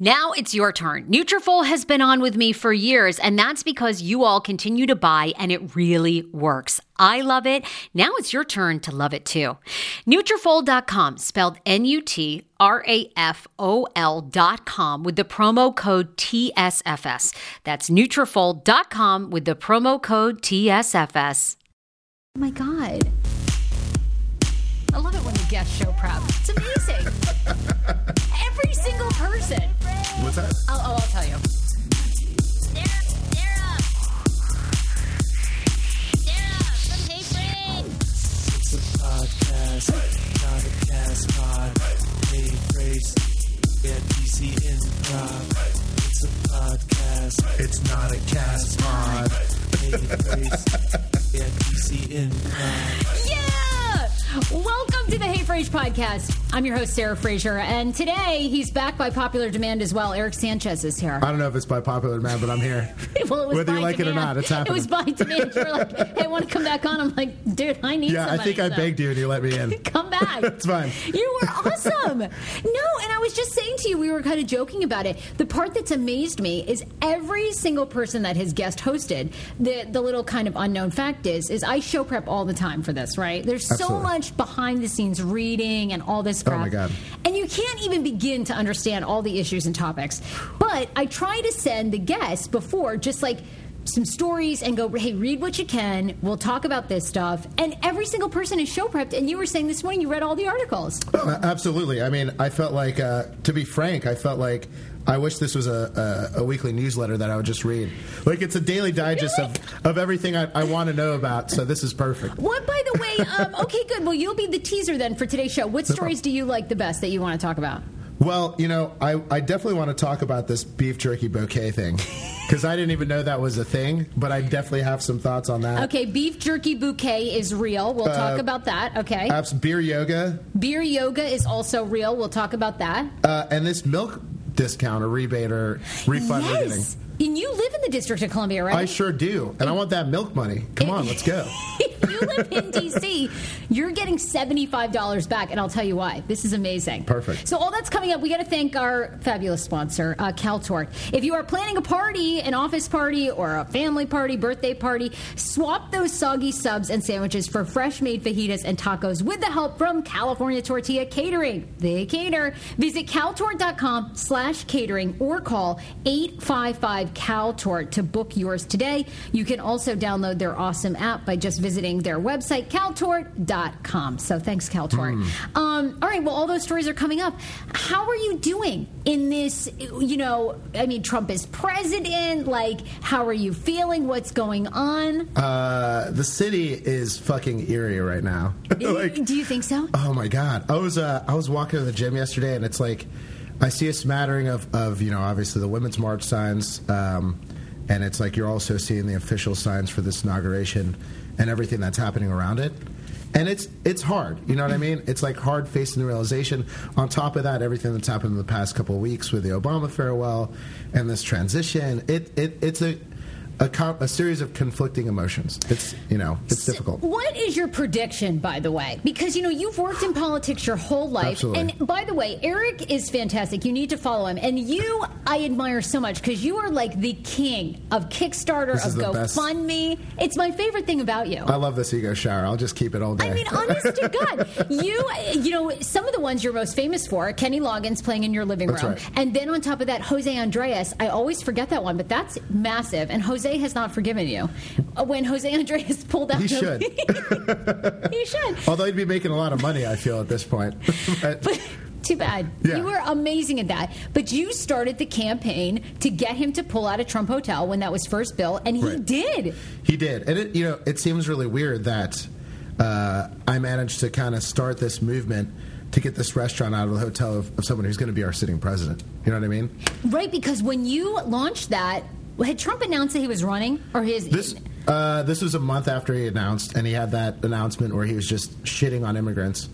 Now it's your turn. Nutrafol has been on with me for years, and that's because you all continue to buy, and it really works. I love it. Now it's your turn to love it too. Nutrafol.com, spelled N-U-T-R-A-F-O-L.com, with the promo code TSFS. That's Nutrafol.com with the promo code TSFS. Oh my God. I love it when the guests show prep. It's amazing. Every single person. What's that? I'll, oh, I'll tell you. Sarah, Sarah. Sarah, from Hey It's a podcast, not a cast pod. Hey, Grace, yeah, DC Improv. It's a podcast, It's not a cast pod. hey, Grace, yeah, DC Improv. Yeah! Welcome to the Hey Frase podcast. I'm your host, Sarah Fraser, and today he's back by popular demand as well. Erick Sanchez is here. I don't know if it's by popular demand, but I'm here. well, it was Whether you like it or not, it's happening. It was by demand. You were like, hey, I want to come back on. I'm like, dude, I need Yeah, I somebody. think I so begged you and you let me in. Come back. It's fine. You were awesome. no, and I was just saying to you, we were kind of joking about it. The part that's amazed me is every single person that has guest hosted. The the little kind of unknown fact is, is I show prep all the time for this. Right? There's so much behind the scenes reading and all this Oh, crap. my God. And you can't even begin to understand all the issues and topics. But I try to send the guests before just like some stories and go, hey, read what you can. We'll talk about this stuff. And every single person is show prepped. And you were saying this morning you read all the articles. Uh, Absolutely. I mean, I felt like, uh, to be frank, I felt like I wish this was a, a, a weekly newsletter that I would just read. Like it's a daily digest of, of everything I, I want to know about. So this is perfect. What, by the way, um, okay, good. Well, you'll be the teaser then for today's show. What stories do you like the best that you want to talk about? Well, you know, I, I definitely want to talk about this beef jerky bouquet thing because I didn't even know that was a thing, but I definitely have some thoughts on that. Okay, beef jerky bouquet is real. We'll talk Uh, about that. Okay. Apps, beer yoga, Beer yoga is also real. We'll talk about that. uh, and this milk discount or rebate or refund we're getting. yes. And you live in the District of Columbia, right? I sure do, and I want that milk money. Come on, let's go. if you live in DC, you're getting $75 back, and I'll tell you why. This is amazing. Perfect. So, all that's coming up, we got to thank our fabulous sponsor, uh, CalTort. If you are planning a party, an office party, or a family party, birthday party, swap those soggy subs and sandwiches for fresh made fajitas and tacos with the help from California Tortilla Catering. They cater. Visit caltort.com slash catering or call 855 CalTort to book yours today. You can also download their awesome app by just visiting their website, caltort.com. So thanks, CalTort. Um, all right, well, all those stories are coming up. How are you doing in this? You know, I mean, Trump is president. Like, how are you feeling? What's going on? Uh, the city is fucking eerie right now. like, Do you think so? Oh my god! I was uh, I was walking to the gym yesterday, and it's like I see a smattering of, of you know obviously the women's march signs, um, and it's like you're also seeing the official signs for this inauguration and everything that's happening around it. And it's it's hard, you know what I mean? It's like hard facing the realization. On top of that, everything that's happened in the past couple of weeks with the Obama farewell and this transition, it, it it's a a, co- a series of conflicting emotions. It's you know it's difficult. What is your prediction, by the way? Because you know you've worked in politics your whole life, Absolutely. and by the way, Erick is fantastic. You need to follow him, and you I admire so much because you are like the king of Kickstarter, This of is the best. GoFundMe. It's my favorite thing about you. I love this ego shower. I'll just keep it all day. I mean, honest to God, you you know some of the ones you're most famous for, Kenny Loggins playing in your living That's room, right. and then on top of that, Jose Andres. I always forget that one, but that's massive. And Jose has not forgiven you Uh, when Jose Andres pulled out. He should. he should. Although he'd be making a lot of money, I feel at this point. But- But too bad. Yeah. You were amazing at that. But you started the campaign to get him to pull out of Trump Hotel when that was first built, and he Right. did. he did, and it you know it seems really weird that uh, I managed to kind of start this movement to get this restaurant out of the hotel of, of someone who's going to be our sitting president. You know what I mean? Right, because when you launched that, had Trump announced that he was running, or his This uh, this was a month after he announced, and he had that announcement where he was just shitting on immigrants,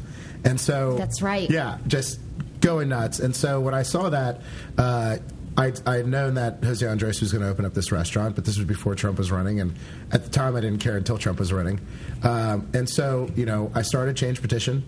and so That's right. Yeah, just going nuts. And so when I saw that. Uh, I I had known that Jose Andres was going to open up this restaurant, but this was before Trump was running, and at the time I didn't care until Trump was running. Um, and so, you know, I started Change Petition.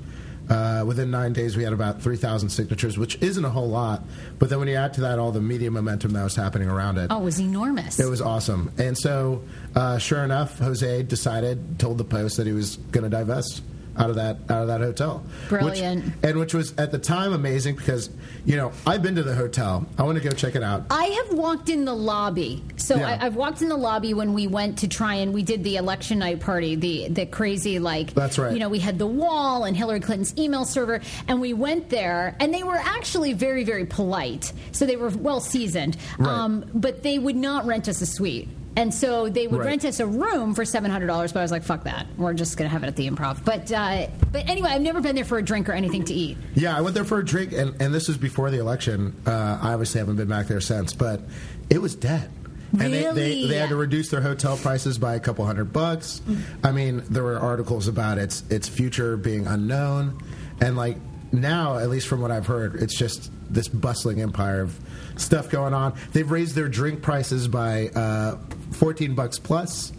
Uh, within nine days, we had about 3,000 signatures, which isn't a whole lot. But then when you add to that all the media momentum that was happening around it, oh, it was enormous. it was awesome. And so, uh, sure enough, Jose decided, told the Post that he was going to divest out of that out of that hotel. Brilliant. Which, and which was at the time amazing because you know I've been to the hotel. I want to go check it out. I have walked in the lobby. So Yeah. I, I've walked in the lobby when we went to try and we did the election night party, the the crazy like That's right. You know, we had the wall and Hillary Clinton's email server, and we went there, and they were actually very very polite. So they were well seasoned, Right. um, but they would not rent us a suite. And so they would Right. rent us a room for seven hundred dollars, but I was like, "Fuck that! We're just gonna have it at the Improv." But uh, but anyway, I've never been there for a drink or anything to eat. Yeah, I went there for a drink, and, and this was before the election. Uh, I obviously haven't been back there since, but it was dead. And they, they, they had to reduce their hotel prices by a couple hundred bucks. I mean, there were articles about its its future being unknown, and like now, at least from what I've heard, it's just this bustling empire of stuff going on. They've raised their drink prices by uh, fourteen bucks plus,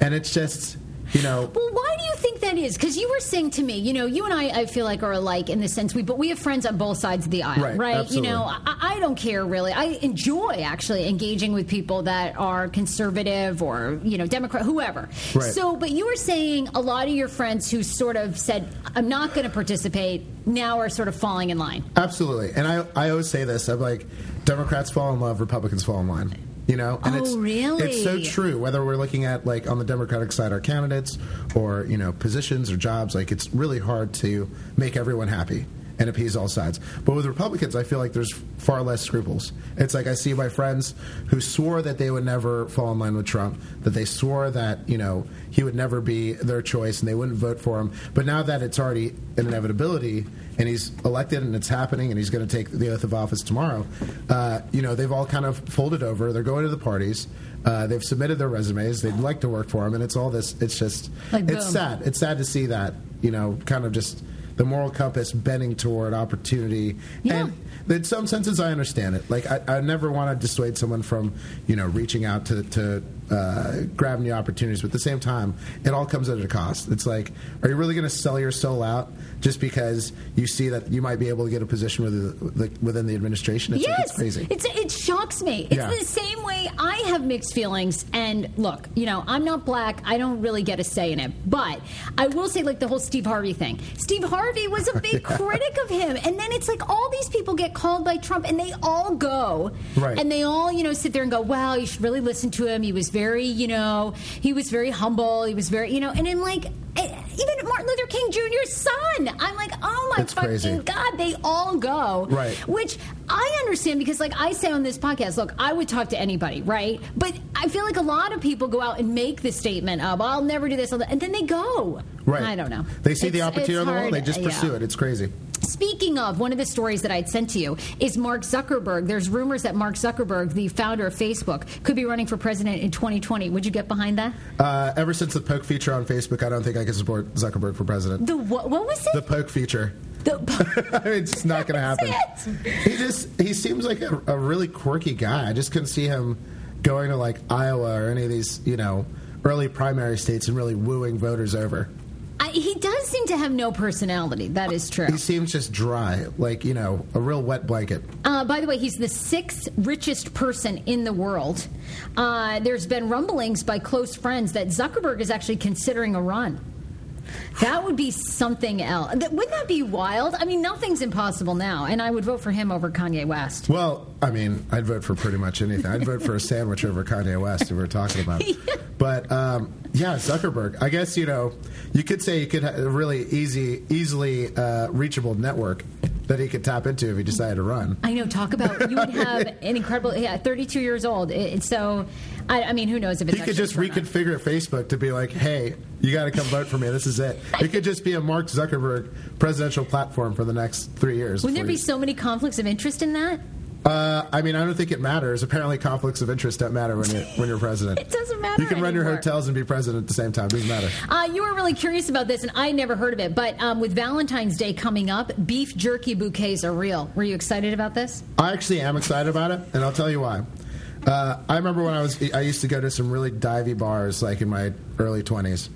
and it's just you know Well, why do you think that is? Because you were saying to me, you know, you and I, I feel like are alike in the sense we, but we have friends on both sides of the aisle, Right, right? You know, I, I don't care really. I enjoy actually engaging with people that are conservative or you know Democrat, whoever. Right. So, but you were saying a lot of your friends who sort of said, "I'm not going to participate," now are sort of falling in line. Absolutely. And I, I always say this I'm like, Democrats fall in love, Republicans fall in line. You know? And Oh, it's, really? It's so true. Whether we're looking at, like, on the Democratic side, our candidates or, you know, positions or jobs, like, it's really hard to make everyone happy. And appease all sides. But with Republicans, I feel like there's far less scruples. It's like I see my friends who swore that they would never fall in line with Trump, that they swore that you know he would never be their choice and they wouldn't vote for him. But now that it's already an inevitability and he's elected and it's happening and he's going to take the oath of office tomorrow, uh, you know they've all kind of folded over. They're going to the parties. Uh, they've submitted their resumes. They'd like to work for him, and it's all this. It's just Like, it's sad. It's sad to see that you know kind of just the moral compass bending toward opportunity. Yeah. And in some senses, I understand it. Like I, I never want to dissuade someone from you know reaching out to to uh, grab new opportunities, but at the same time, it all comes at a cost. It's like, are you really going to sell your soul out just because you see that you might be able to get a position within the, within the administration? It's, like, it's crazy. It's, it shocks me. It's Yeah. the same way I have mixed feelings. And look, you know, I'm not black. I don't really get a say in it. But I will say, like the whole Steve Harvey thing. Steve Harvey was a big critic of him, and then it's like all these people get called by Trump, and they all go, Right. and they all, you know, sit there and go, "Well, you should really listen to him. He was very, you know, he was very humble. He was very, you know." And I'm like. Even Martin Luther King Jr.'s son. I'm like, oh my It's fucking crazy. God, they all go. Right. Which I understand because, like I say on this podcast, look, I would talk to anybody, right? But I feel like a lot of people go out and make the statement of, I'll never do this, and then they go. Right. I don't know. They see the opportunity on the wall, they just yeah. pursue it. It's crazy. Speaking of, one of the stories that I'd sent to you is Mark Zuckerberg. There's rumors that Mark Zuckerberg, the founder of Facebook, could be running for president in 2020. Would you get behind that? Uh, ever since the poke feature on Facebook, I don't think I can support Zuckerberg for president. The what, what was it? The poke feature. The- I mean, it's just not going to happen. He just he seems like a, a really quirky guy. I just couldn't see him going to like Iowa or any of these you know early primary states and really wooing voters over. I, he does seem to have no personality. That is true. He seems just dry, like you know, a real wet blanket. Uh, by the way, he's the sixth richest person in the world. Uh, there's been rumblings by close friends that Zuckerberg is actually considering a run. That would be something else. Wouldn't that be wild? I mean, nothing's impossible now, and I would vote for him over Kanye West. Well, I mean, I'd vote for pretty much anything. I'd vote for a sandwich over Kanye West if we were talking about it. But um, yeah, Zuckerberg. I guess you know, you could say you could have a really easy, easily uh, reachable network that he could tap into if he decided to run. I know. Talk about you would have an incredible. Yeah, 32 years old. It, so. I, I mean, who knows if it's He could just true or not. reconfigure Facebook to be like, "Hey, you got to come vote for me. This is it." It could just be a Mark Zuckerberg presidential platform for the next three years. Wouldn't there be years. so many conflicts of interest in that? Uh, I mean, I don't think it matters. Apparently, conflicts of interest don't matter when you're when you're president. It doesn't matter You can run your hotels and be president at the same time. It Doesn't matter. Uh, you were really curious about this, and I never heard of it. But um, with Valentine's Day coming up, beef jerky bouquets are real. Were you excited about this? I actually am excited about it, and I'll tell you why. Uh, I remember when I was I used to go to some really divey bars, like in my early twenties,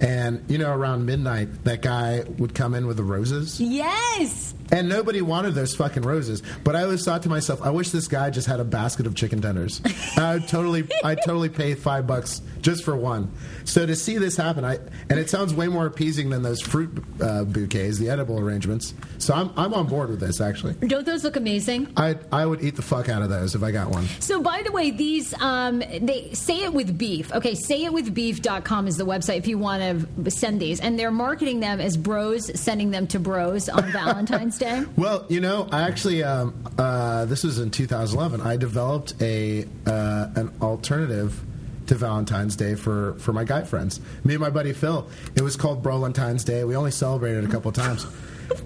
and you know, around midnight, that guy would come in with the roses. Yes. And nobody wanted those fucking roses. But I always thought to myself, I wish this guy just had a basket of chicken tenders. I totally, I'd totally pay five bucks just for one. So to see this happen, I and it sounds way more appeasing than those fruit uh, bouquets, the edible arrangements. So I'm, I'm on board with this. Actually, Don't those look amazing? I, I would eat the fuck out of those if I got one. So, by the way, these um, they say it with beef. Okay, sayitwithbeef.com is the website if you want to send these, and they're marketing them as bros sending them to bros on Valentine's Day. Well, you know, I actually um, uh, this was in 2011. I developed a uh, an alternative to Valentine's Day for for my guy friends. Me and my buddy Phil. It was called Brolentine's Day. We only celebrated it a couple times.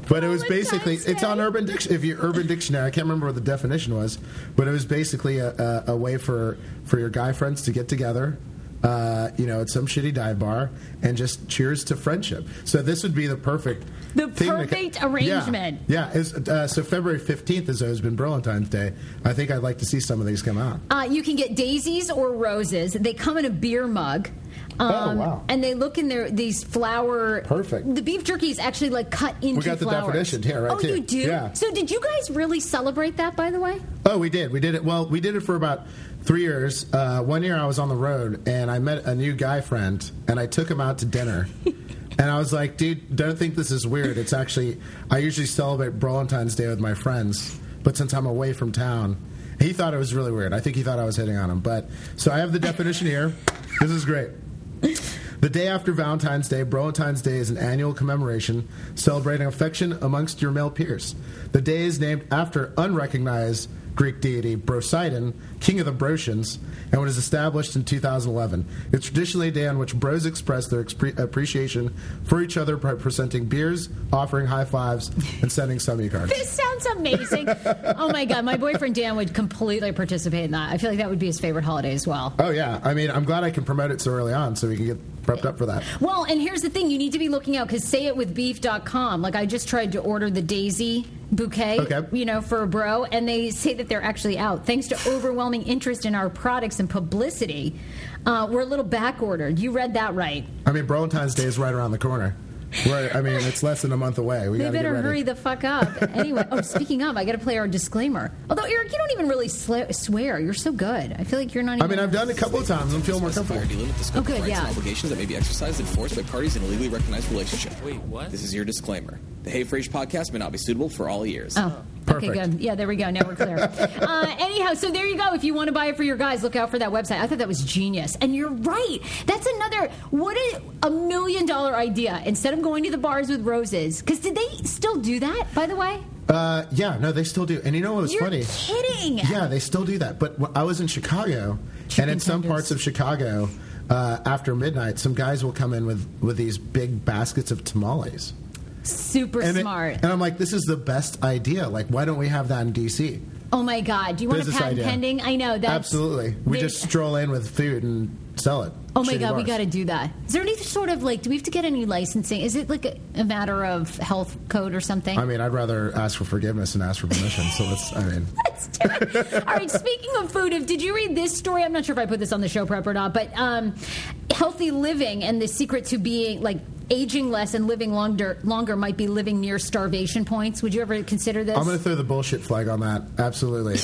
But it was basically it's on Urban Dictionary. If you Urban Dictionary, I can't remember what the definition was, but it was basically a, a, a way for for your guy friends to get together. Uh, you know, at some shitty dive bar, and just cheers to friendship. So this would be the perfect, The to- perfect Yeah. arrangement. Yeah, it's, uh, so February 15th is always been Valentine's Day. I think I'd like to see some of these come out. Uh, you can get daisies or roses. They come in a beer mug. Um, Oh, wow. And they look in their these flower. Perfect. The beef jerky is actually like cut into We got the flowers. definition here, right Oh, here. you do. Yeah. So did you guys really celebrate that? By the way. Oh, we did. We did it. Well, we did it for about three years. Uh, one year I was on the road and I met a new guy friend and I took him out to dinner. and I was like, dude, don't think this is weird. It's actually, I usually celebrate Valentine's Day with my friends, but since I'm away from town, he thought it was really weird. I think he thought I was hitting on him. But so I have the definition here. This is great. The day after Valentine's Day, Valentine's Day is an annual commemoration celebrating affection amongst your male peers. The day is named after unrecognized Greek deity Poseidon, king of the Brocians, and was established in 2011. It's traditionally a day on which bros express their expre- appreciation for each other by presenting beers, offering high fives, and sending summy cards. This sounds amazing. oh my god, my boyfriend Dan would completely participate in that. I feel like that would be his favorite holiday as well. Oh yeah, I mean, I'm glad I can promote it so early on, so we can get prepped up for that. Well, and here's the thing: you need to be looking out because sayitwithbeef.com. Like I just tried to order the Daisy bouquet, Okay. you know, for a bro, and they say that they're actually out thanks to overwhelming interest in our products and publicity. Uh, we're a little back ordered. You read that right. I mean, Valentine's Day is right around the corner. Right, I mean, it's less than a month away. We They better hurry the fuck up. Anyway, oh, speaking of, I got to play our disclaimer. Although Erick, you don't even really sla- swear. You're so good. I feel like you're not. Even I mean, I've done it a couple of times. I'm feeling more Specify or comfortable. delimit the scope Okay, of rights yeah. and obligations that may be exercised and enforced by parties in a legally recognized relationship. Wait, what? This is your disclaimer. The Hey Frase podcast may not be suitable for all ears. Oh, Perfect. okay, good. Yeah, there we go. Now we're clear. uh, anyhow, so there you go. If you want to buy it for your guys, look out for that website. I thought that was genius. And you're right. That's another, what a, a million dollar idea. Instead of going to the bars with roses, because did they still do that, by the way? Uh, yeah, no, they still do. And you know what was You're funny? kidding. Yeah, they still do that. But I was in Chicago, Chicken and in some parts of Chicago, uh, after midnight, some guys will come in with, with these big baskets of tamales. Super And, it- smart. and I'm like, this is the best idea. Like, why don't we have that in D.C.? oh my God. Do you want a patent idea. pending? I know. That's, Absolutely. We they- just stroll in with food and sell it. Oh my Shitty God, we got to do that. Is there any sort of like, do we have to get any licensing? Is it like a, a matter of health code or something? I mean, I'd rather ask for forgiveness than ask for permission. so let's, I mean, That's terrible. All right, speaking of food, if, did you read this story? I'm not sure if I put this on the show prep or not, but um, healthy living and the secret to being like aging less and living longer longer might be living near starvation points. Would you ever consider this? I'm going to throw the bullshit flag on that. Absolutely.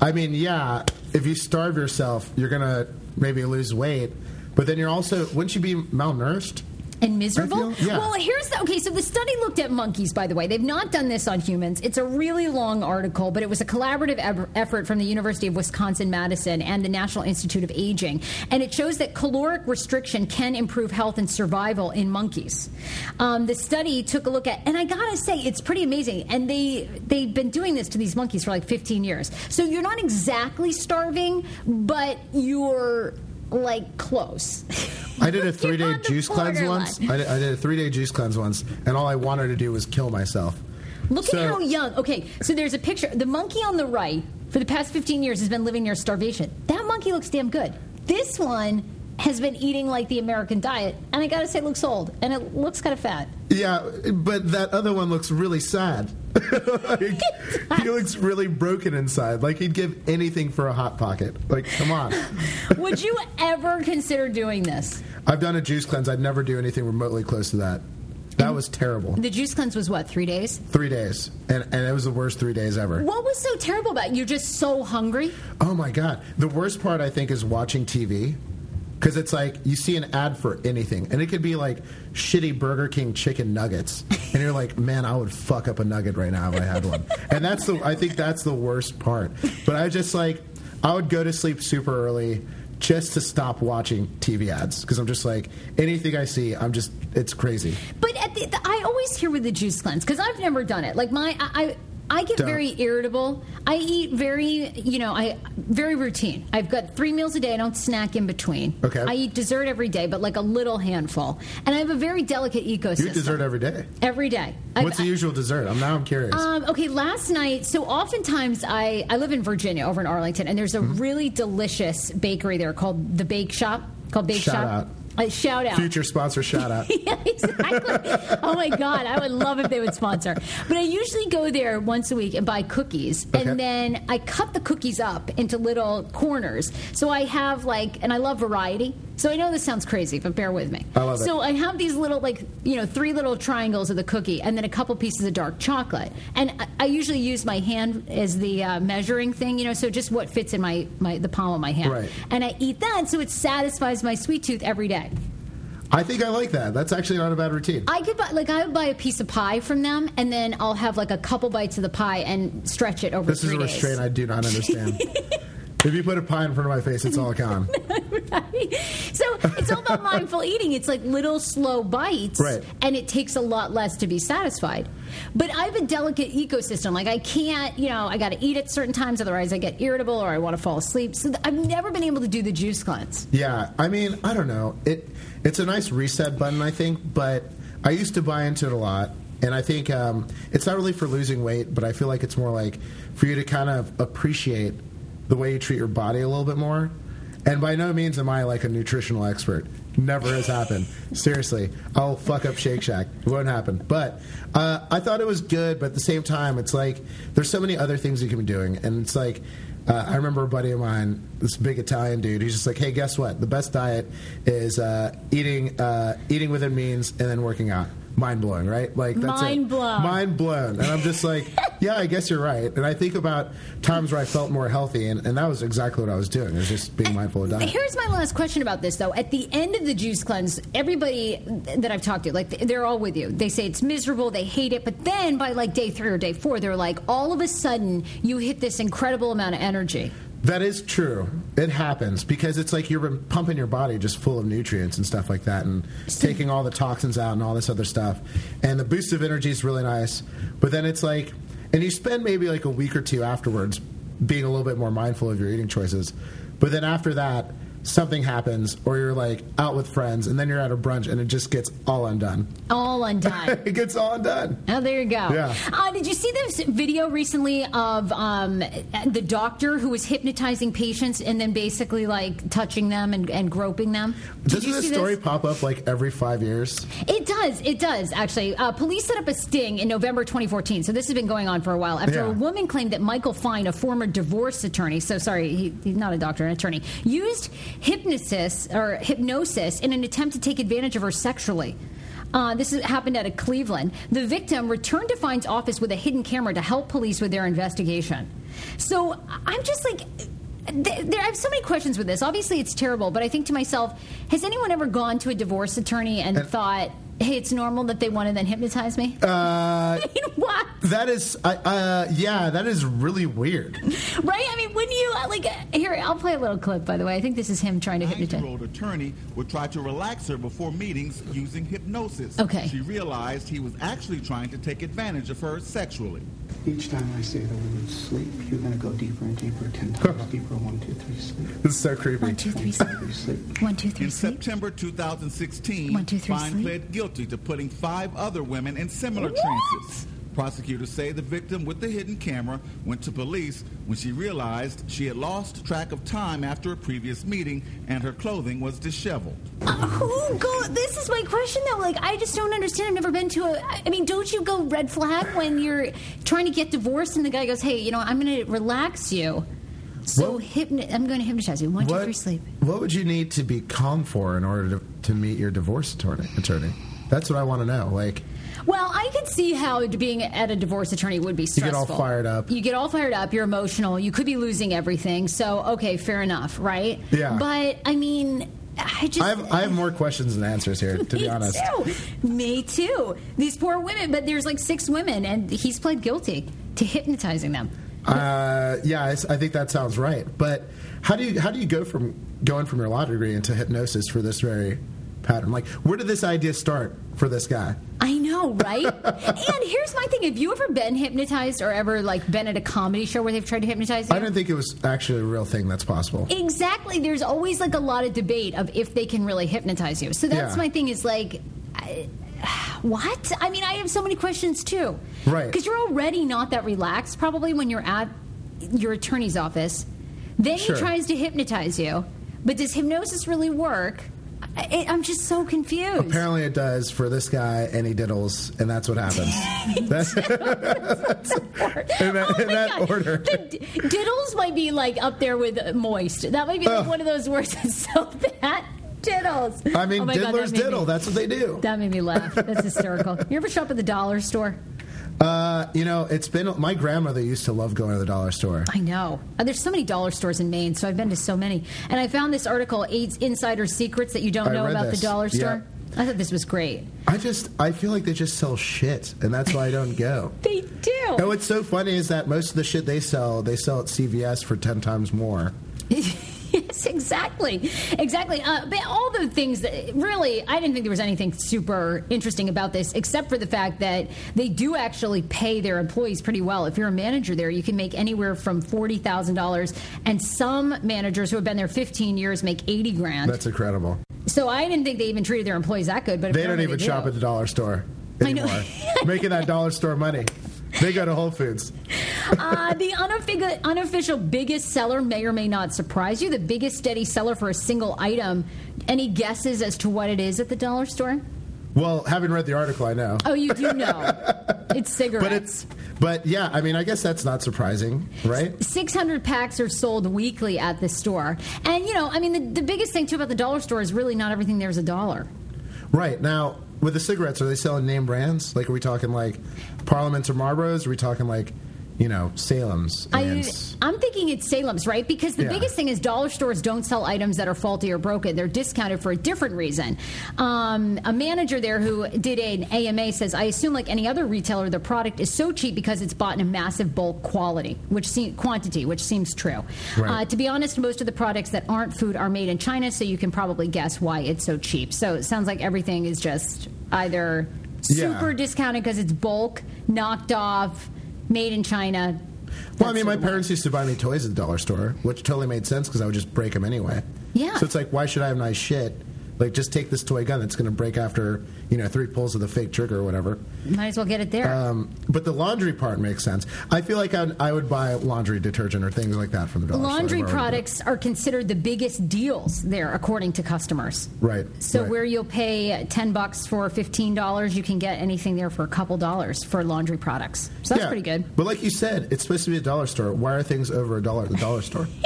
I mean, yeah, if you starve yourself, you're going to maybe lose weight, but then you're also, wouldn't you be malnourished? And miserable? Yeah. Well, here's the okay. So the study looked at monkeys. By the way, they've not done this on humans. It's a really long article, but it was a collaborative ev- effort from the University of Wisconsin Madison and the National Institute of Aging, and it shows that caloric restriction can improve health and survival in monkeys. Um, the study took a look at, and I gotta say, it's pretty amazing. And they they've been doing this to these monkeys for like 15 years. So you're not exactly starving, but you're like close. I did a three day juice cleanse borderline. once. I did, I did a three day juice cleanse once, and all I wanted to do was kill myself. Look So- at how young. Okay, so there's a picture. The monkey on the right, for the past 15 years, has been living near starvation. That monkey looks damn good. This one has been eating like the American diet, and I gotta say, it looks old, and it looks kind of fat. Yeah, but that other one looks really sad. like, he looks really broken inside. Like he'd give anything for a hot pocket. Like, come on. Would you ever consider doing this? I've done a juice cleanse. I'd never do anything remotely close to that. That was terrible. The juice cleanse was what, three days? Three days, and and it was the worst three days ever. What was so terrible about it? You're just so hungry? Oh my god! The worst part I think is watching TV. Because it's like you see an ad for anything, and it could be like shitty Burger King chicken nuggets, and you're like, "Man, I would fuck up a nugget right now if I had one." and that's the I think that's the worst part. But I just like I would go to sleep super early just to stop watching TV ads because I'm just like anything I see, I'm just it's crazy. But the, the, I always hear with the juice cleanse because I've never done it. Like my, I, I, I get Don't. very irritable. I eat very, you know, I very routine. I've got three meals a day. I don't snack in between. Okay. I eat dessert every day, but like a little handful. And I have a very delicate ecosystem. You eat dessert every day. every day. I- What's the usual dessert? I'm now I'm curious. um, okay, last night. So oftentimes I I live in Virginia, over in Arlington, and there's a Mm-hmm. really delicious bakery there called the Bake Shop. Called Bake Shout Shop. out. Uh, shout out. Future sponsor shout out. yeah, exactly. oh my god, I would love if they would sponsor. But I usually go there once a week and buy cookies, Okay. and then I cut the cookies up into little corners. So I have like, and I love variety. So I know this sounds crazy, but bear with me. I love it. So I have these little like, you know, three little triangles of the cookie, and then a couple pieces of dark chocolate. And I, I usually use my hand as the uh, measuring thing, you know, so just what fits in my, my the palm of my hand. Right. And I eat that, so it satisfies my sweet tooth every day. I think I like that. That's actually not a bad routine. I could buy like I would buy a piece of pie from them, and then I'll have like a couple bites of the pie and stretch it over This is a restraint days. I do not understand. if you put a pie in front of my face, it's all gone. Right? So it's all about mindful eating. It's like little slow bites, Right. and it takes a lot less to be satisfied. But I have a delicate ecosystem. Like I can't, you know, I got to eat at certain times, otherwise I get irritable or I want to fall asleep. So th- I've never been able to do the juice cleanse. Yeah, I mean, I don't know. It it's a nice reset button, I think, but I used to buy into it a lot, and I think um, it's not really for losing weight, but I feel like it's more like for you to kind of appreciate the way you treat your body a little bit more. And by no means am I like a nutritional expert. Never has happened. Seriously, I'll fuck up Shake Shack. It won't happen. But uh, I thought it was good, but at the same time, it's like there's so many other things you can be doing, and it's like uh, I remember a buddy of mine, this big Italian dude. He's just like, "Hey, guess what? The best diet is uh, eating uh, eating within means and then working out." Mind blowing, right? Like that's Mind it. blown. Mind blown. And I'm just like, yeah, I guess you're right. And I think about times where I felt more healthy, and, and that was exactly what I was doing. It was just being mindful of diet. Here's my last question about this, though. At the end of the juice cleanse, everybody that I've talked to, like they're all with you. They say it's miserable, they hate it, but then by like day three or day four, they're like, all of a sudden, you hit this incredible amount of energy. That is true. It happens because it's like you're pumping your body just full of nutrients and stuff like that, and taking all the toxins out and all this other stuff. And the boost of energy is really nice. But then it's like, and you spend maybe like a week or two afterwards being a little bit more mindful of your eating choices. But then after that, something happens, or you're like out with friends, and then you're at a brunch, and it just gets all undone. All undone. it gets all undone. Oh, there you go. Yeah. Uh, did you see this video recently of um, the doctor who was hypnotizing patients and then basically like touching them and, and groping them? Did Doesn't this story pop up like every five years? It does. It does, actually. Uh, police set up a sting in November 2014, so this has been going on for a while, after Yeah. a woman claimed that Michael Fine, a former divorce attorney, so sorry, he, he's not a doctor, an attorney, used hypnosis or hypnosis in an attempt to take advantage of her sexually. Uh, this is- happened out of Cleveland. The victim returned to Fine's office with a hidden camera to help police with their investigation. So I'm just like, th- there, I have so many questions with this. Obviously, it's terrible, but I think to myself, has anyone ever gone to a divorce attorney and thought, "Hey, it's normal that they want to then hypnotize me"? Uh, I mean, what? that is, I uh, yeah, that is really weird. Right? I mean, wouldn't you uh, like? uh, Here, I'll play a little clip. By the way, I think this is him trying to hypnotize. Nine-year-old attorney would try to relax her before meetings using hypnosis. Okay. She realized he was actually trying to take advantage of her sexually. Each time I say the word sleep, you're going to go deeper and deeper, ten times deeper. One, two, three, sleep. This is so creepy. One, two, three, Five, sleep. three, sleep. One, two, three, In. September 2016, One, two, three, Fine sleep. pled guilty to putting five other women in similar trances. Prosecutors say the victim with the hidden camera went to police when she realized she had lost track of time after a previous meeting and her clothing was disheveled. Uh, who go? This is my question though. Like, I just don't understand. I've never been to a. I mean, don't you go red flag when you're trying to get divorced and the guy goes, "Hey, you know, I'm going to relax you." So What- hypno- I'm going to hypnotize you. One, two, three, What, sleep. what would you need to be calm for in order to, to meet your divorce attorney? attorney? That's what I want to know. Like, Well, I could see how being at a divorce attorney would be You get all fired up. You get all fired up. You're emotional. You could be losing everything. So, okay, fair enough, right? Yeah. But I mean, I just I have I have more questions than answers here, to be Me honest. too. Me too. These poor women, but there's like six women, and he's pled guilty to hypnotizing them. Uh, yeah, I think that sounds right. But how do you how do you go from going from your law degree into hypnosis for this very pattern? Like, where did this idea start for this guy? I know, right? and here's my thing: Have you ever been hypnotized, or ever like been at a comedy show where they've tried to hypnotize you? I didn't think it was actually a real thing that's possible. Exactly. There's always like a lot of debate of if they can really hypnotize you. So that's Yeah. my thing is like, I, what? I mean, I have so many questions too. Right. Because you're already not that relaxed probably when you're at your attorney's office. Then Sure. he tries to hypnotize you. But does hypnosis really work? I, I'm just so confused. Apparently, it does for this guy, and he diddles, and that's what happens. that's, in that, Oh my that order. The d- diddles might be like up there with moist. That might be like one of those words that's so bad. Diddles. I mean, Oh my God, diddlers that diddle. me- That's what they do. That made me laugh. That's hysterical. You ever shop at the dollar store? Uh, you know, it's been my grandmother used to love going to the dollar store. I know. Uh, there's so many dollar stores in Maine, so I've been to so many. And I found this article, Eight Insider Secrets That You Don't I Know About this. the Dollar Store. Yeah. I thought this was great. I just I feel like they just sell shit, and that's why I don't go. They do. And what's so funny is that most of the shit they sell, they sell at CVS for ten times more. yes. exactly, exactly. Uh, but all the things that really, I didn't think there was anything super interesting about this, except for the fact that they do actually pay their employees pretty well. If you're a manager there, you can make anywhere from forty thousand dollars, and some managers who have been there fifteen years make eighty grand. That's incredible. so I didn't think they even treated their employees that good. But They don't even do. shop at the dollar store anymore. Making that dollar store money. They go to Whole Foods. Uh, the unofficial, unofficial biggest seller may or may not surprise you. The biggest steady seller for a single item. Any guesses as to what it is at the dollar store? Well, having read the article, I know. Oh, you do know. it's cigarettes. But it's, but yeah, I mean, I guess that's not surprising, right? 600 packs are sold weekly at the store. And, you know, I mean, the, the biggest thing, too, about the dollar store is really not everything there's a dollar. Right now, with the cigarettes, are they selling name brands? Like, are we talking like Parliaments or Marlboros? Are we talking like, you know, Salem's? I, I'm thinking it's Salem's, right? Because the Yeah. biggest thing is dollar stores don't sell items that are faulty or broken. They're discounted for a different reason. Um, a manager there who did an AMA says, I assume, like any other retailer, the product is so cheap because it's bought in a massive bulk quality, which se- quantity, which seems true. Right. Uh, to be honest, most of the products that aren't food are made in China, so you can probably guess why it's so cheap. So it sounds like everything is just either Yeah. super discounted because it's bulk, knocked off, made in China. Well, I mean, my parents used to buy me toys at the dollar store, which totally made sense because I would just break them anyway. Yeah. So it's like, why should I have nice shit? Like, just take this toy gun that's going to break after, you know, three pulls of the fake trigger or whatever. Might as well get it there. Um, but the laundry part makes sense. I feel like I'd, I would buy laundry detergent or things like that from the dollar store. Laundry products are considered the biggest deals there, according to customers. Right. So right. where you'll pay ten bucks for fifteen dollars, you can get anything there for a couple dollars for laundry products. So that's Yeah. pretty good. But like you said, it's supposed to be a dollar store. Why are things over a dollar at the dollar store?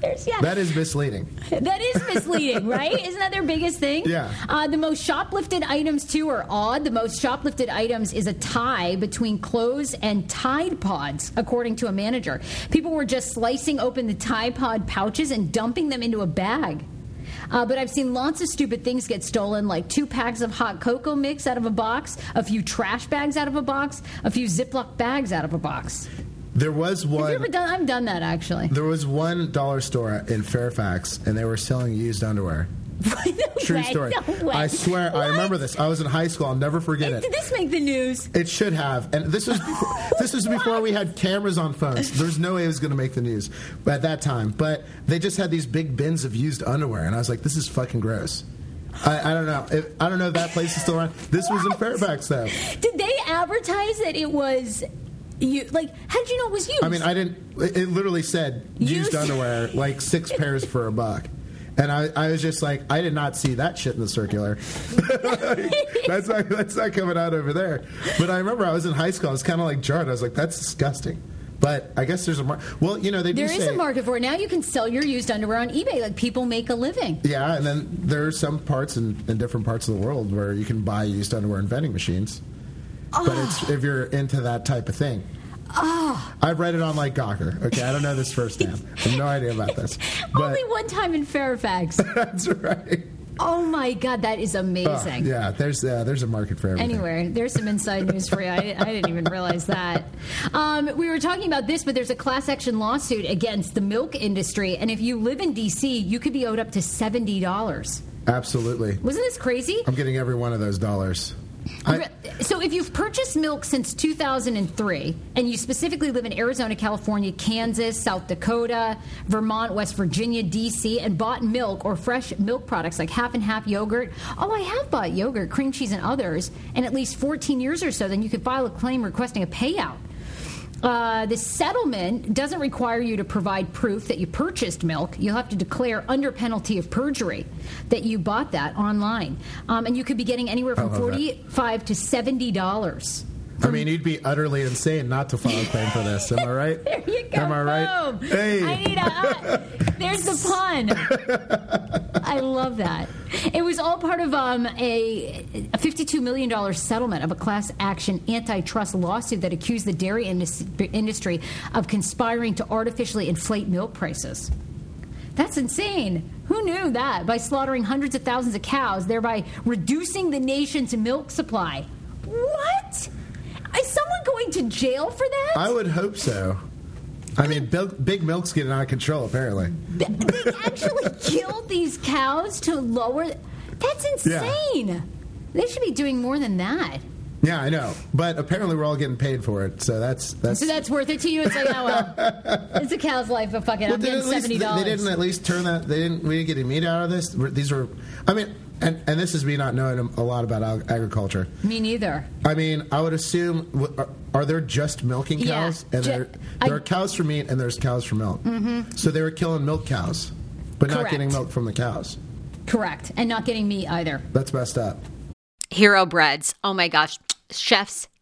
There's, yeah, that is misleading. that is misleading, right? Isn't that their biggest thing? Yeah. Uh, the most shoplifted items too are odd. The most shoplifted items is a tie between clothes and Tide Pods, according to a manager. People were just slicing open the Tide Pod pouches and dumping them into a bag. Uh, but I've seen lots of stupid things get stolen, like two packs of hot cocoa mix out of a box, a few trash bags out of a box, a few Ziploc bags out of a box. There was Have you ever one. done? I've done that actually. There was one dollar store in Fairfax, and they were selling used underwear. True way, story. no. I swear, I remember this. I was in high school. I'll never forget Did it. Did this make the news? It should have, and this was before, this was before we had cameras on phones. There's no way it was going to make the news at that time. But they just had these big bins of used underwear, and I was like, "This is fucking gross." I, I don't know. If, I don't know if that place is still around. This was in Fairfax, though. Did they advertise that it was you? Like, how did you know it was used? I mean, I didn't. It it literally said used, Used. underwear, like six pairs for a buck. And I, I was just like, I did not see that shit in the circular. that's not that's not coming out over there. But I remember I was in high school. I was kind of like jarred. I was like, that's disgusting. But I guess there's a mar- well, you know, they do there is say a market for it now. You can sell your used underwear on eBay. Like people make a living. yeah, and then there are some parts in, in different parts of the world where you can buy used underwear in vending machines. But Ah. it's if you're into that type of thing. I've read it on like Gawker. Okay, I don't know this firsthand. I have no idea about this. But Only one time in Fairfax. that's right. oh my god, that is Oh, amazing. yeah, there's uh, there's a market for everything. Anyway, there's some inside news for you. I, I didn't even realize that. Um, we were talking about this, but there's a class action lawsuit against the milk industry, and if you live in D.C., you could be owed up to seventy dollars. Absolutely. Wasn't this crazy? I'm getting every one of those dollars. I, So, if you've purchased milk since 2003 and you specifically live in Arizona, California, Kansas, South Dakota, Vermont, West Virginia, DC, and bought milk or fresh milk products like half and half yogurt, oh, I have bought yogurt, cream cheese, and others, in at least 14 years or so, then you could file a claim requesting a payout. Uh, the settlement doesn't require you to provide proof that you purchased milk. You'll have to declare under penalty of perjury that you bought that online, um, and you could be getting anywhere from love that. forty-five to seventy dollars. I mean, you'd be utterly insane not to file a claim for this. Am I right? There you go. Am I right? Boom. Hey. I need a. Uh, there's the pun. I love that. It was all part of um, a, a $52 million settlement of a class action antitrust lawsuit that accused the dairy indus- industry of conspiring to artificially inflate milk prices. That's insane. Who knew that? By slaughtering hundreds of thousands of cows, thereby reducing the nation's milk supply. What? Is someone going to jail for that? I would hope so. I mean, Big, Milk's getting out of control, apparently. They actually killed these cows to lower. That's Yeah. insane. They should be doing more than that. Yeah, I know. But apparently we're all getting paid for it, so that's that's. So that's worth it to you. It's like, oh well, it's a cow's life, but fuck it, Well, I'm they- getting seventy they- dollars. They didn't at least turn that. They didn't. We didn't get any meat out of this. These were. I mean, and and this is me not knowing a lot about ag- agriculture. Me neither. I mean, I would assume. Are, are there just milking Yeah, cows? and ju- there, I- are cows for meat, and there's cows for milk. Mm-hmm. So they were killing milk cows, but not getting milk from the cows. Correct, and not getting meat either. That's messed up. Hero breads. Oh my gosh. Chef's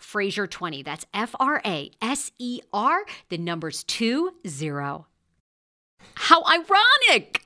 Fraser20. That's F R A S E R, the numbers 20. How ironic!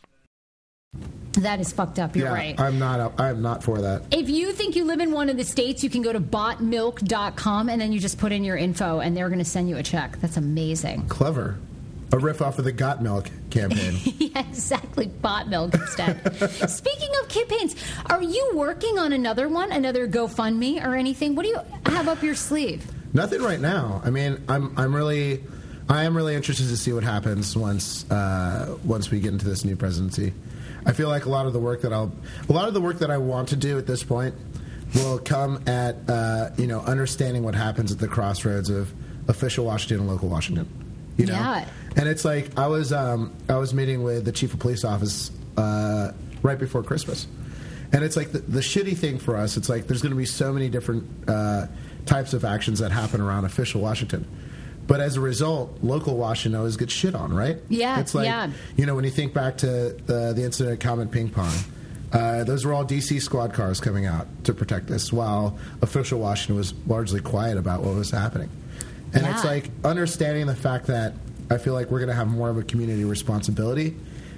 That is fucked up. You're yeah, right. I'm not. I'm not for that. If you think you live in one of the states, you can go to boughtmilk.com and then you just put in your info and they're going to send you a check. That's amazing. Clever. A riff off of the Got Milk campaign. yeah, exactly. Bought milk instead. Speaking of campaigns, are you working on another one, another GoFundMe or anything? What do you have up your sleeve? Nothing right now. I mean, I'm I'm really I am really interested to see what happens once uh, once we get into this new presidency. I feel like a lot of the work that I'll a lot of the work that I want to do at this point will come at uh, you know understanding what happens at the crossroads of official Washington and local Washington. You know, Yeah. and it's like I was um, I was meeting with the chief of police office uh, right before Christmas, and it's like the, the shitty thing for us. It's like there's going to be so many different uh, types of actions that happen around official Washington. But as a result, local Washington always gets shit on, right? Yeah, It's like, yeah. you know, when you think back to the, the incident at Comet Ping Pong, uh, those were all DC squad cars coming out to protect us, while official Washington was largely quiet about what was happening. And it's like understanding the fact that I feel like we're going to have more of a community responsibility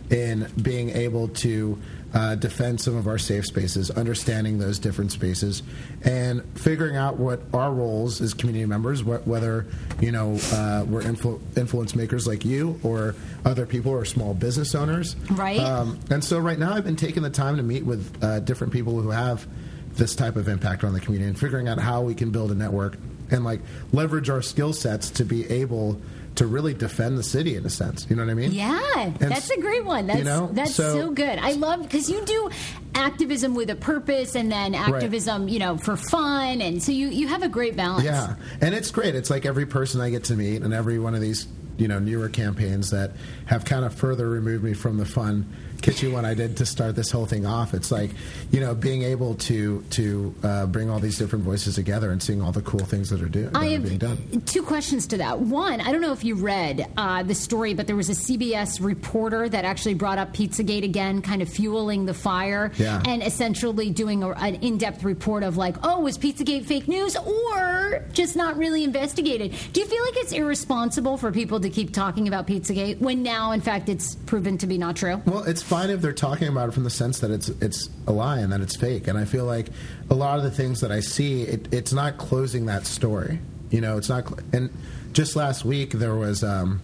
in being able to uh, defend some of our safe spaces, understanding those different spaces, and figuring out what our roles as community members, wh- whether you know uh, we're influ- influence makers like you or other people or small business owners, Right. Um, and so right now, I've been taking the time to meet with uh, different people who have this type of impact on the community and figuring out how we can build a network and like leverage our skill sets to be able to really defend the city in a sense. You know what I mean? Yeah, that's a great one. That's you know, that's so, so- good. I love because you do activism with a purpose and then activism, you know, for fun, and so you you have a great balance. Yeah, and it's great. It's like every person I get to meet, and every one of these you know newer campaigns that have kind of further removed me from the fun kitschy one I did to start this whole thing off. It's like you know being able to to uh, bring all these different voices together and seeing all the cool things that are, do, that I are being done. have two questions to that. One, I don't know if you read uh, the story, but there was a CBS reporter that actually brought up Pizzagate again, kind of fueling the fire, Yeah. and essentially doing a, an in-depth report of like, oh, was Pizzagate fake news or just not really investigated? Do you feel like it's irresponsible for people to keep talking about Pizzagate when now, in fact, it's proven to be not true? Well, it's fine if they're talking about it from the sense that it's it's a lie and that it's fake. And I feel like a lot of the things that I see, it, it's not closing that story. You know, it's not. Cl- and just last week there was um,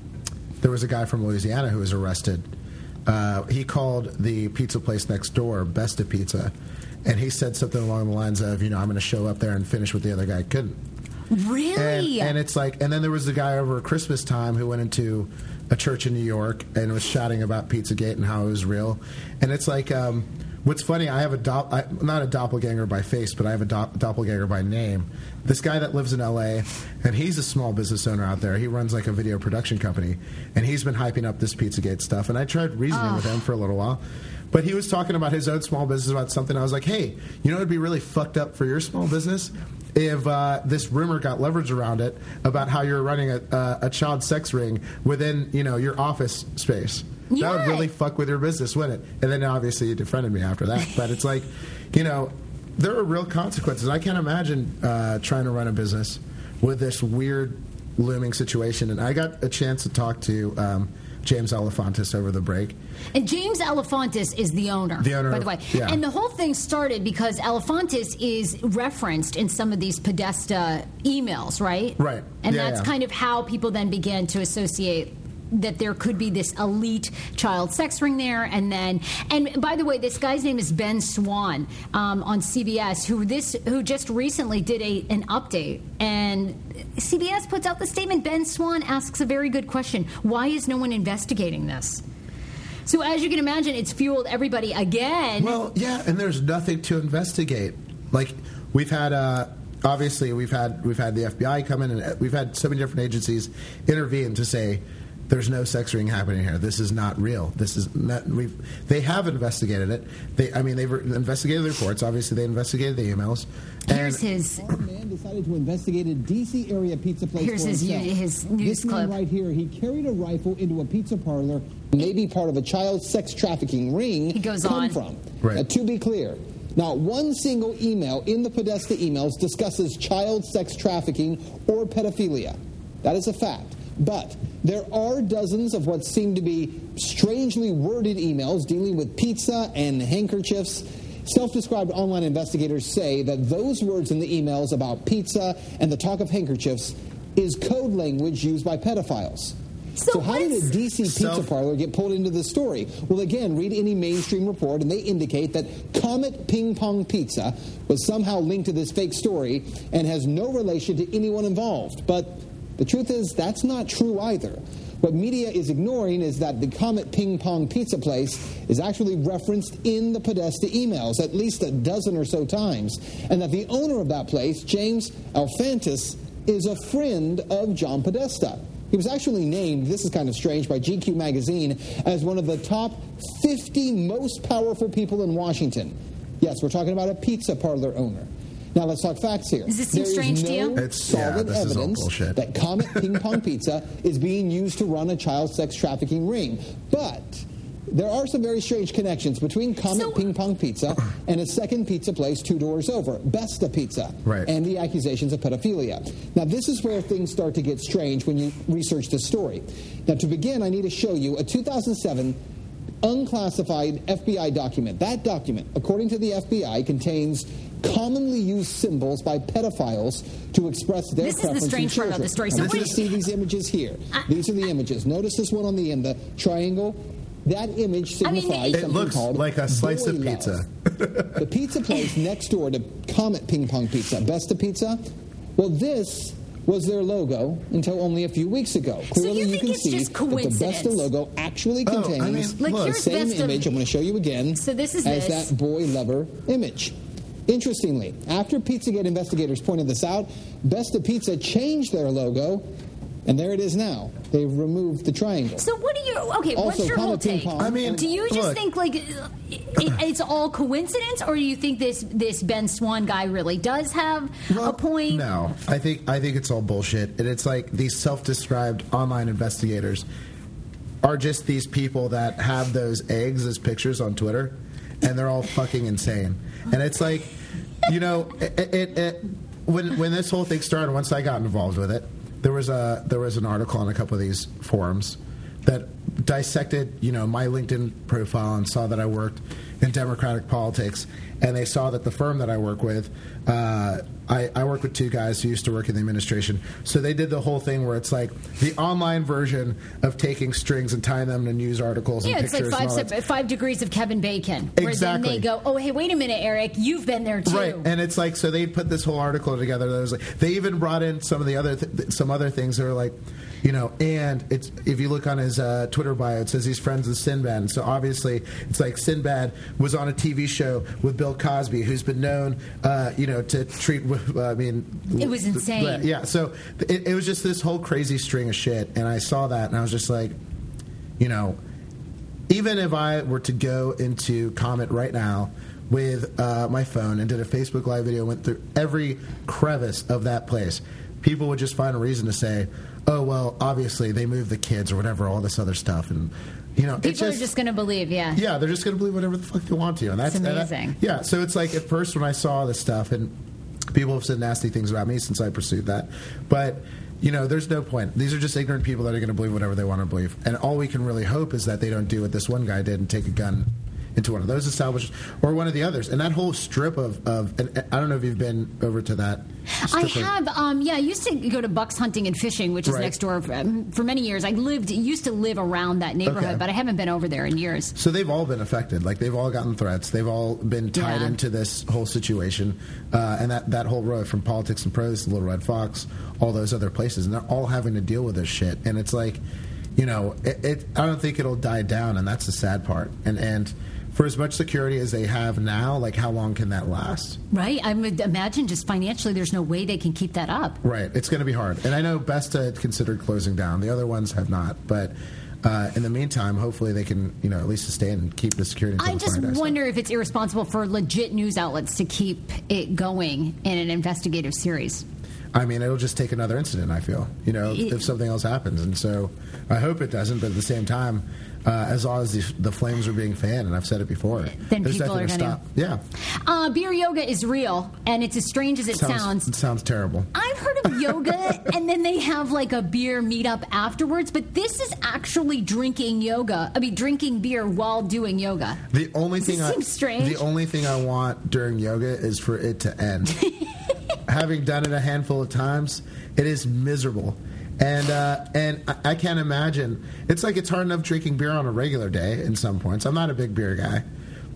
there was a guy from Louisiana who was arrested. Uh, he called the pizza place next door Besta Pizza, and he said something along the lines of, you know, I'm going to show up there and finish what the other guy couldn't. Really? And, and it's like, and then there was the guy over Christmas time who went into a church in New York and was shouting about Pizzagate and how it was real. And it's like, um, what's funny, I have a dop- I, not a doppelganger by face, but I have a dop- doppelganger by name. This guy that lives in L.A. and he's a small business owner out there. He runs like a video production company, and he's been hyping up this Pizzagate stuff. And I tried reasoning with him for a little while. But he was talking about his own small business about something. I was like, hey, you know, it'd be really fucked up for your small business if uh, this rumor got leverage around it about how you're running a, uh, a child sex ring within, you know, your office space. That would really fuck with your business, wouldn't it? And then obviously you defriended me after that. But it's like, you know, there are real consequences. I can't imagine uh, trying to run a business with this weird looming situation. And I got a chance to talk to um, James Alefantis over the break. And James Alefantis is the owner. The owner by the way. yeah. And the whole thing started because Alefantis is referenced in some of these Podesta emails, right? Right. And Yeah, that's yeah. kind of how people then began to associate that there could be this elite child sex ring there and then and by the way this guy's name is ben swann um, on cbs who this who just recently did a an update and cbs puts out the statement ben swann asks a very good question why is no one investigating this so as you can imagine, it's fueled everybody again. Well, yeah, and there's nothing to investigate. Like we've had, uh, obviously, we've had we've had the FBI come in, and uh, we've had so many different agencies intervene to say there's no sex ring happening here. This is not real. This is not. We've, they have investigated it. They, I mean, they've re- investigated the reports. Obviously, they investigated the emails. Here's and his. One man decided to investigate a D.C. area pizza place Here's for his- himself. his news this man clip. right here, he carried a rifle into a pizza parlor, maybe part of a child sex trafficking ring. He goes come on. from. Right. Now, to be clear, not one single email in the Podesta emails discusses child sex trafficking or pedophilia. That is a fact. But there are dozens of what seem to be strangely worded emails dealing with pizza and handkerchiefs. Self described online investigators say that those words in the emails about pizza and the talk of handkerchiefs is code language used by pedophiles. So how did a DC pizza Self- parlor get pulled into this story? Well, again, read any mainstream report, and they indicate that Comet Ping Pong Pizza was somehow linked to this fake story and has no relation to anyone involved. But the truth is, that's not true either. What media is ignoring is that the Comet Ping Pong Pizza place is actually referenced in the Podesta emails at least a dozen or so times, and that the owner of that place, James Alefantis, is a friend of John Podesta. He was actually named, this is kind of strange, by GQ magazine as one of the top 50 most powerful people in Washington. Yes, we're talking about a pizza parlor owner. Now let's talk facts here. Does this seem There is strange to no you? It's- yeah, solid this is all evidence that Comet Ping Pong Pizza is being used to run a child sex trafficking ring. But there are some very strange connections between Comet So- Ping Pong Pizza and a second pizza place two doors over, Besta Pizza, Right. and the accusations of pedophilia. Now, this is where things start to get strange when you research this story. Now, to begin, I need to show you a 2007 unclassified FBI document. That document, according to the FBI, contains commonly used symbols by pedophiles to express their This is the preference in strange part about the story. So this what is- is- see these images here. Uh, these are the images. Notice this one on the end, the triangle. That image I mean, signifies it- It something looks called like a slice of pizza. the pizza place next door to Comet Ping Pong Pizza, Besta Pizza. Well, this was their logo until only a few weeks ago. So Clearly, you think can it's see just that the coincidence? Besta logo actually Oh, I contains mean, Like, the same Besta- image. I'm going to show you again. So this is as this. that boy lover image. Interestingly, after Pizzagate investigators pointed this out, Besta Pizza changed their logo, and there it is now. They've removed the triangle. So what do you? Okay, Also, what's your whole take? Pong. I mean, do you just look. think like it, it's all coincidence, or do you think this this Ben Swann guy really does have a point? No, I think I think it's all bullshit, and it's like these self-described online investigators are just these people that have those eggs as pictures on Twitter, and they're all fucking insane. And it's like, you know, it, it, it, when when this whole thing started, once I got involved with it, there was a there was an article on a couple of these forums that dissected, you know, my LinkedIn profile and saw that I worked in Democratic politics, and they saw that the firm that I work with, uh, I, I work with two guys who used to work in the administration. So they did the whole thing where it's like the online version of taking strings and tying them to news articles Yeah, and it's like five and all that five degrees of Kevin Bacon, where Exactly. then they go, "Oh, hey, wait a minute, Erick, you've been there too." Right, and it's like so they put this whole article together. That was like they even brought in some of the other th- some other things that were like, you know, and it's if you look on his uh, Twitter bio, it says he's friends with Sinbad. And so obviously, it's like Sinbad was on a TV show with Bill Cosby, who's been known, uh, you know, to treat. I mean, It was insane. Yeah, so it, it was just this whole crazy string of shit, and I saw that, and I was just like, you know, even if I were to go into Comet right now with uh, my phone and did a Facebook Live video, went through every crevice of that place, people would just find a reason to say, "Oh well, obviously they moved the kids or whatever, all this other stuff," and you know, People just, are just going to believe, yeah. yeah, they're just going to believe whatever the fuck they want to, and that's It's and that- amazing. yeah, so it's like at first when I saw this stuff, and people have said nasty things about me since I pursued that, but you know, there's no point. These are just ignorant people that are going to believe whatever they want to believe, and all we can really hope is that they don't do what this one guy did and take a gun into one of those establishments or one of the others. And that whole strip of, of and I don't know if you've been over to that. I of- have, um, yeah. I used to go to Bucks Hunting and Fishing, which is Right. next door um, for many years. I lived, used to live around that neighborhood, Okay. but I haven't been over there in years. So they've all been affected. Like they've all gotten threats. They've all been tied Yeah. into this whole situation, uh, and that that whole road from Politics and Prose to Little Red Fox, all those other places, and they're all having to deal with this shit. And it's like, you know, it, it I don't think it'll die down, and that's the sad part. And and for as much security as they have now, like how long can that last? Right? I would imagine just financially, there's no way they can keep that up. Right. It's going to be hard. And I know Besta had considered closing down. The other ones have not. But uh, in the meantime, hopefully they can, you know, at least sustain and keep the security. I just fire dies down. wonder if it's irresponsible for legit news outlets to keep it going in an investigative series. I mean, it'll just take another incident. I feel, you know, if, if something else happens, and so I hope it doesn't. But at the same time, uh, as long as the, the flames are being fanned, and I've said it before, Then there's people are to gonna- stop. Yeah, Uh, beer yoga is real, and it's as strange as it sounds. It sounds terrible. I've heard of yoga, and then they have like a beer meetup afterwards. But this is actually drinking yoga. I mean, drinking beer while doing yoga. The only thing this I seem strange? the only thing I want during yoga is for it to end. Having done it a handful of times, it is miserable. And uh, and I, I can't imagine. It's like it's hard enough drinking beer on a regular day. In some points, I'm not a big beer guy,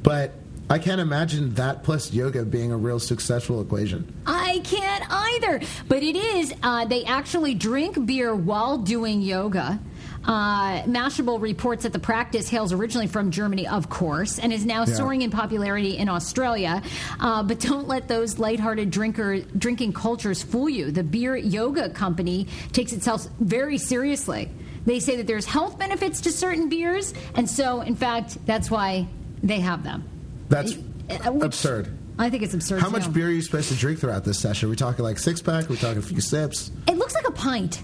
but I can't imagine that plus yoga being a real successful equation. I can't either. But it is. Uh, they actually drink beer while doing yoga. Uh, Mashable reports that the practice hails originally from Germany, of course, and is now Yeah. soaring in popularity in Australia. Uh, but don't let those lighthearted drinker drinking cultures fool you. The beer yoga company takes itself very seriously. They say that there's health benefits to certain beers, and so, in fact, that's why they have them. That's Uh, which- absurd. I think it's absurd. How much beer are you supposed to drink throughout this session? Are we talking like six pack? Are we talking a few sips? It looks like a pint.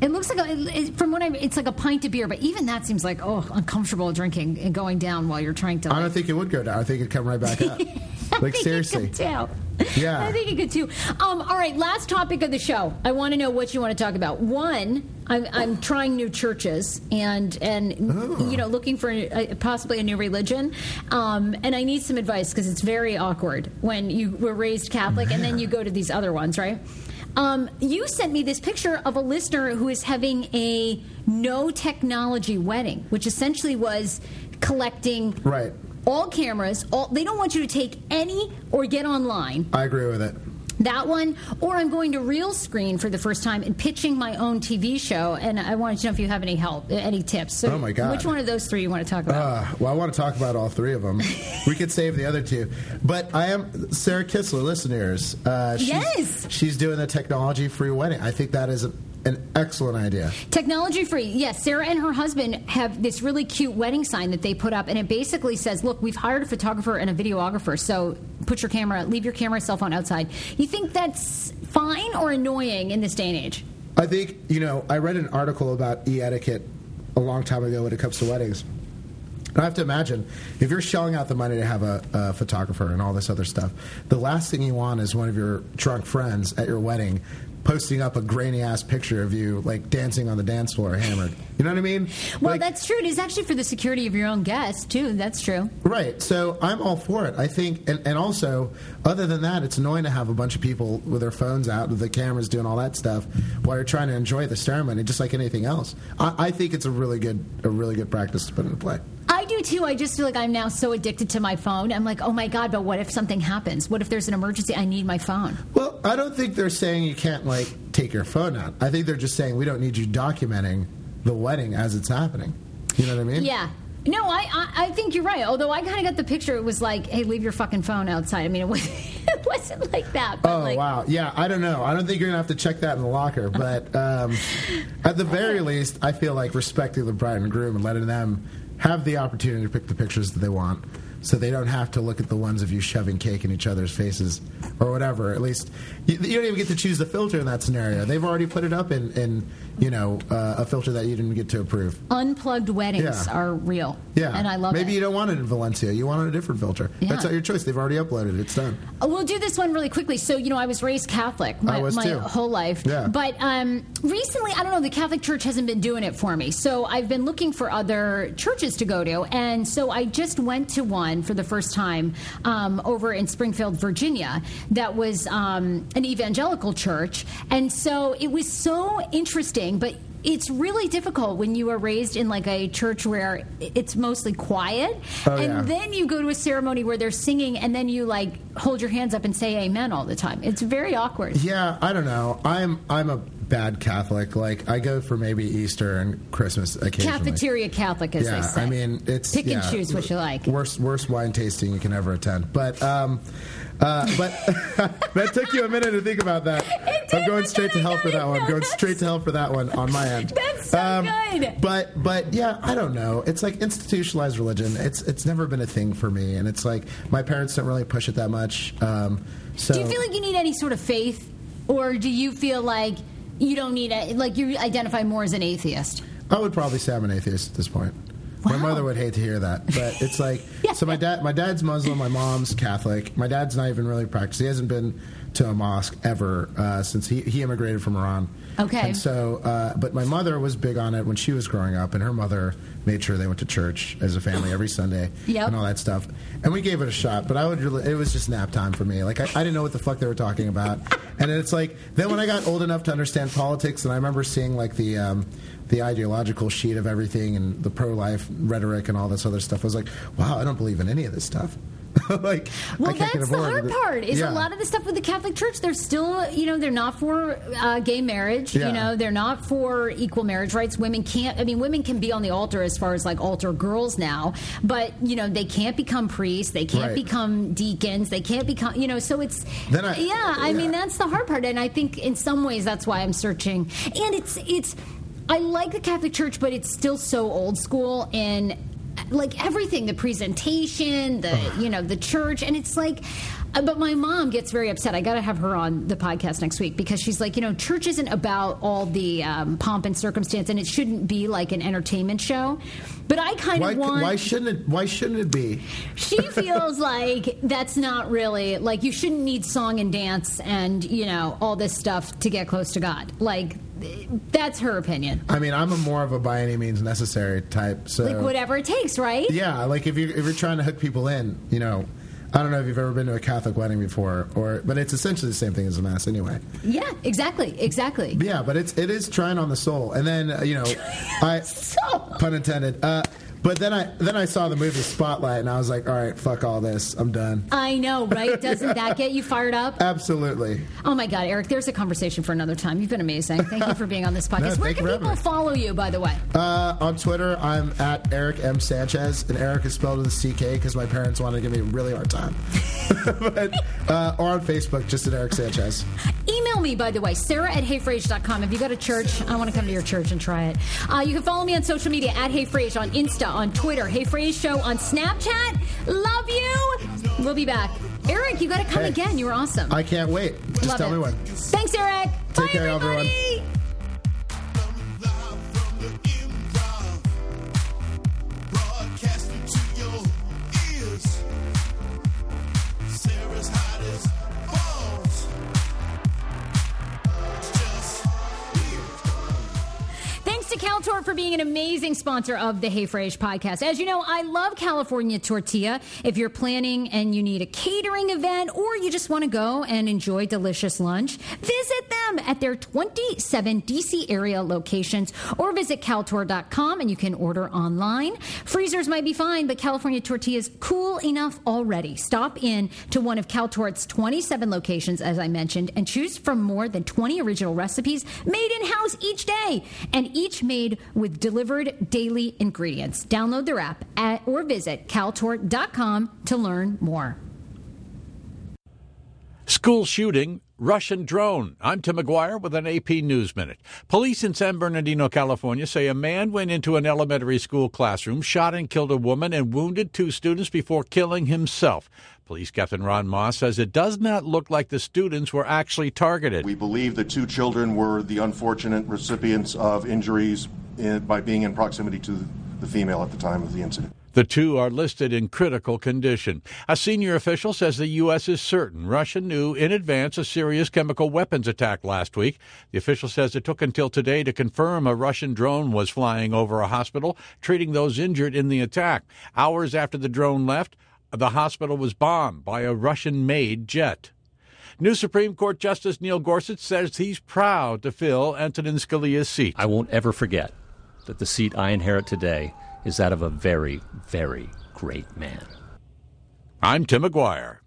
It looks like a, it, it- from what I it's like a pint of beer, but even that seems like oh uncomfortable drinking and going down while you're trying to. I don't think it would go down. I think it'd come right back up. like I think seriously. it could too. Yeah. I think it could too. Um, all right, last topic of the show. I want to know what you want to talk about. One, I'm, I'm trying new churches and and Oh. you know looking for a, possibly a new religion, um, and I need some advice because it's very awkward when you were raised Catholic and then you go to these other ones, right? Um, you sent me this picture of a listener who is having a no technology wedding, which essentially was collecting Right. all cameras. All they don't want you to take any or get online. I agree with it. That one, or I'm going to Realscreen for the first time and pitching my own TV show. And I wanted to know if you have any help, any tips. So Oh, my God. Which one of those three you want to talk about? Uh, well, I want to talk about all three of them. we could save the other two, but I am Sarah Kistler, listeners. Uh, she's, Yes. she's doing the technology-free wedding. I think that is a, an excellent idea. Technology free. Yes, Sarah and her husband have this really cute wedding sign that they put up, and it basically says, "Look, we've hired a photographer and a videographer, so put your camera, leave your camera, cell phone outside." You think that's fine or annoying in this day and age? I think you know. I read an article about e-etiquette a long time ago when it comes to weddings. And I have to imagine if you're shelling out the money to have a, a photographer and all this other stuff, the last thing you want is one of your drunk friends at your wedding posting up a grainy ass picture of you like dancing on the dance floor hammered. You know what I mean? Well, Like- that's true. It is actually for the security of your own guests too. That's true. Right. So I'm all for it. I think, and, and also, other than that, it's annoying to have a bunch of people with their phones out, with the cameras doing all that stuff, while you're trying to enjoy the ceremony, just like anything else. I, I think it's a really good, a really good practice to put into play. Do too. I just feel like I'm now so addicted to my phone. I'm like, oh my god, but what if something happens? What if there's an emergency? I need my phone. Well, I don't think they're saying you can't like take your phone out. I think they're just saying we don't need you documenting the wedding as it's happening. You know what I mean? Yeah. No, I, I I think you're right. Although I kind of got the picture. It was like, hey, leave your fucking phone outside. I mean, it, was, it wasn't like that. But Oh like, wow, yeah. I don't know. I don't think you're gonna have to check that in the locker, but um, at the very least, I feel like respecting the bride and groom and letting them have the opportunity to pick the pictures that they want, so they don't have to look at the ones of you shoving cake in each other's faces or whatever. At least you, you don't even get to choose the filter in that scenario. They've already put it up in, in you know uh, a filter that you didn't get to approve. unplugged weddings Yeah. are real. Yeah, and I love Maybe it. Maybe you don't want it in Valencia. You want a different filter. Yeah. That's not your choice. They've already uploaded it. It's done. Uh, We'll do this one really quickly. So, you know, I was raised Catholic my, my whole life. Yeah. But um, recently, I don't know, the Catholic Church hasn't been doing it for me. So I've been looking for other churches to go to. And so I just went to one for the first time um, over in Springfield, Virginia, that was um, an evangelical church. And so it was so interesting, but it's really difficult when you are raised in like a church where it's mostly quiet Oh, and yeah. then you go to a ceremony where they're singing and then you like hold your hands up and say amen all the time it's very awkward Yeah, I don't know. I'm I'm a bad Catholic. Like I go for maybe Easter and Christmas occasionally. cafeteria catholic as yeah, they say I mean it's Pick and choose what you like. Worst worst wine tasting you can ever attend. But um, uh, but that took you a minute to think about that. I'm going straight to hell for that one. I'm Going straight to hell for that one on my end. That's so good. But but yeah, I don't know. It's like institutionalized religion. It's it's never been a thing for me, and it's like my parents don't really push it that much. Um, so do you feel like you need any sort of faith or do you feel like you don't need a like you identify more as an atheist? I would probably say I'm an atheist at this point. My mother would hate to hear that, but it's like so. My dad, my dad's Muslim, my mom's Catholic. My dad's not even really practiced. He hasn't been to a mosque ever uh, since he, he immigrated from Iran. Okay. And so, uh, but my mother was big on it when she was growing up, and her mother made sure they went to church as a family every Sunday Yep. and all that stuff. And we gave it a shot, but I would really, it was just nap time for me. Like I, I didn't know what the fuck they were talking about. and it's like then when I got old enough to understand politics, and I remember seeing like the um, the ideological sheet of everything and the pro life rhetoric and all this other stuff, I was like, wow, I don't believe in any of this stuff. like Well, I can't get that's the hard it. part. Is Yeah. a lot of the stuff with the Catholic Church. They're still, you know, they're not for uh, gay marriage. Yeah. You know, they're not for equal marriage rights. Women can't. I mean, women can be on the altar as far as like altar girls now, but you know, they can't become priests. They can't Right. become deacons. They can't become. You know, so it's. Then I- yeah, I mean, that's the hard part, and I think in some ways that's why I'm searching. And it's it's. I like the Catholic Church, but it's still so old school and like everything the presentation the you know the church and it's like uh, but my mom gets very upset i gotta have her on the podcast next week because she's like you know church isn't about all the um, pomp and circumstance and it shouldn't be like an entertainment show but i kind of want why shouldn't it? Why shouldn't it be? she feels like that's not really like you shouldn't need song and dance and you know all this stuff to get close to god like that's her opinion I mean, I'm a more of a by any means necessary type. So like whatever it takes right Yeah, like if you if you're trying to hook people in, you know, I don't know if you've ever been to a Catholic wedding before, or but it's essentially the same thing as a mass anyway. yeah exactly exactly Yeah, but it's it is trying on the soul, and then uh, you know, I pun intended. Uh, but then I then I saw the movie Spotlight, and I was like, all right, fuck all this, I'm done. I know, right? Doesn't that get you fired up? Absolutely. Oh my God, Erick, there's a conversation for another time. You've been amazing. Thank you for being on this podcast. No, Where can people follow you, by the way? Uh, on Twitter, I'm at Erick M Sanchez, and Erick is spelled with a CK because my parents wanted to give me a really hard time. but, uh, or on Facebook, just at Erick Sanchez. Email me, by the way, sarah at heyfrase.com. If you go to church, I want to come to your church and try it. Uh, you can follow me on social media at heyfrage on Insta, on Twitter, Hey Frase Show on Snapchat. Love you. We'll be back. Erick, you got to come Hey. again. You were awesome. I can't wait. Just Love tell it. me when. Thanks, Erick. Take Bye, care, everybody. Broadcasting to Caltor for being an amazing sponsor of the Hey Frase podcast. As you know, I love California tortilla. If you're planning and you need a catering event or you just want to go and enjoy delicious lunch, visit them at their 27 DC area locations or visit caltor.com and you can order online. Freezers might be fine, but California tortilla is cool enough already. Stop in to one of Caltor's 27 locations, as I mentioned, and choose from more than 20 original recipes made in house each day and each made with delivered daily ingredients. Download their app at, or visit caltor.com to learn more. School shooting, Russian drone. I'm Tim McGuire with an AP News Minute. Police in San Bernardino, California say a man went into an elementary school classroom, shot and killed a woman, and wounded two students before killing himself. Police Captain Ron Moss says it does not look like the students were actually targeted. We believe the two children were the unfortunate recipients of injuries in, by being in proximity to the female at the time of the incident. The two are listed in critical condition. A senior official says the U.S. is certain Russia knew in advance a serious chemical weapons attack last week. The official says it took until today to confirm a Russian drone was flying over a hospital, treating those injured in the attack. Hours after the drone left, the hospital was bombed by a Russian made jet. New Supreme Court Justice Neil Gorsuch says he's proud to fill Antonin Scalia's seat. I won't ever forget that the seat I inherit today is that of a very, very great man. I'm Tim McGuire.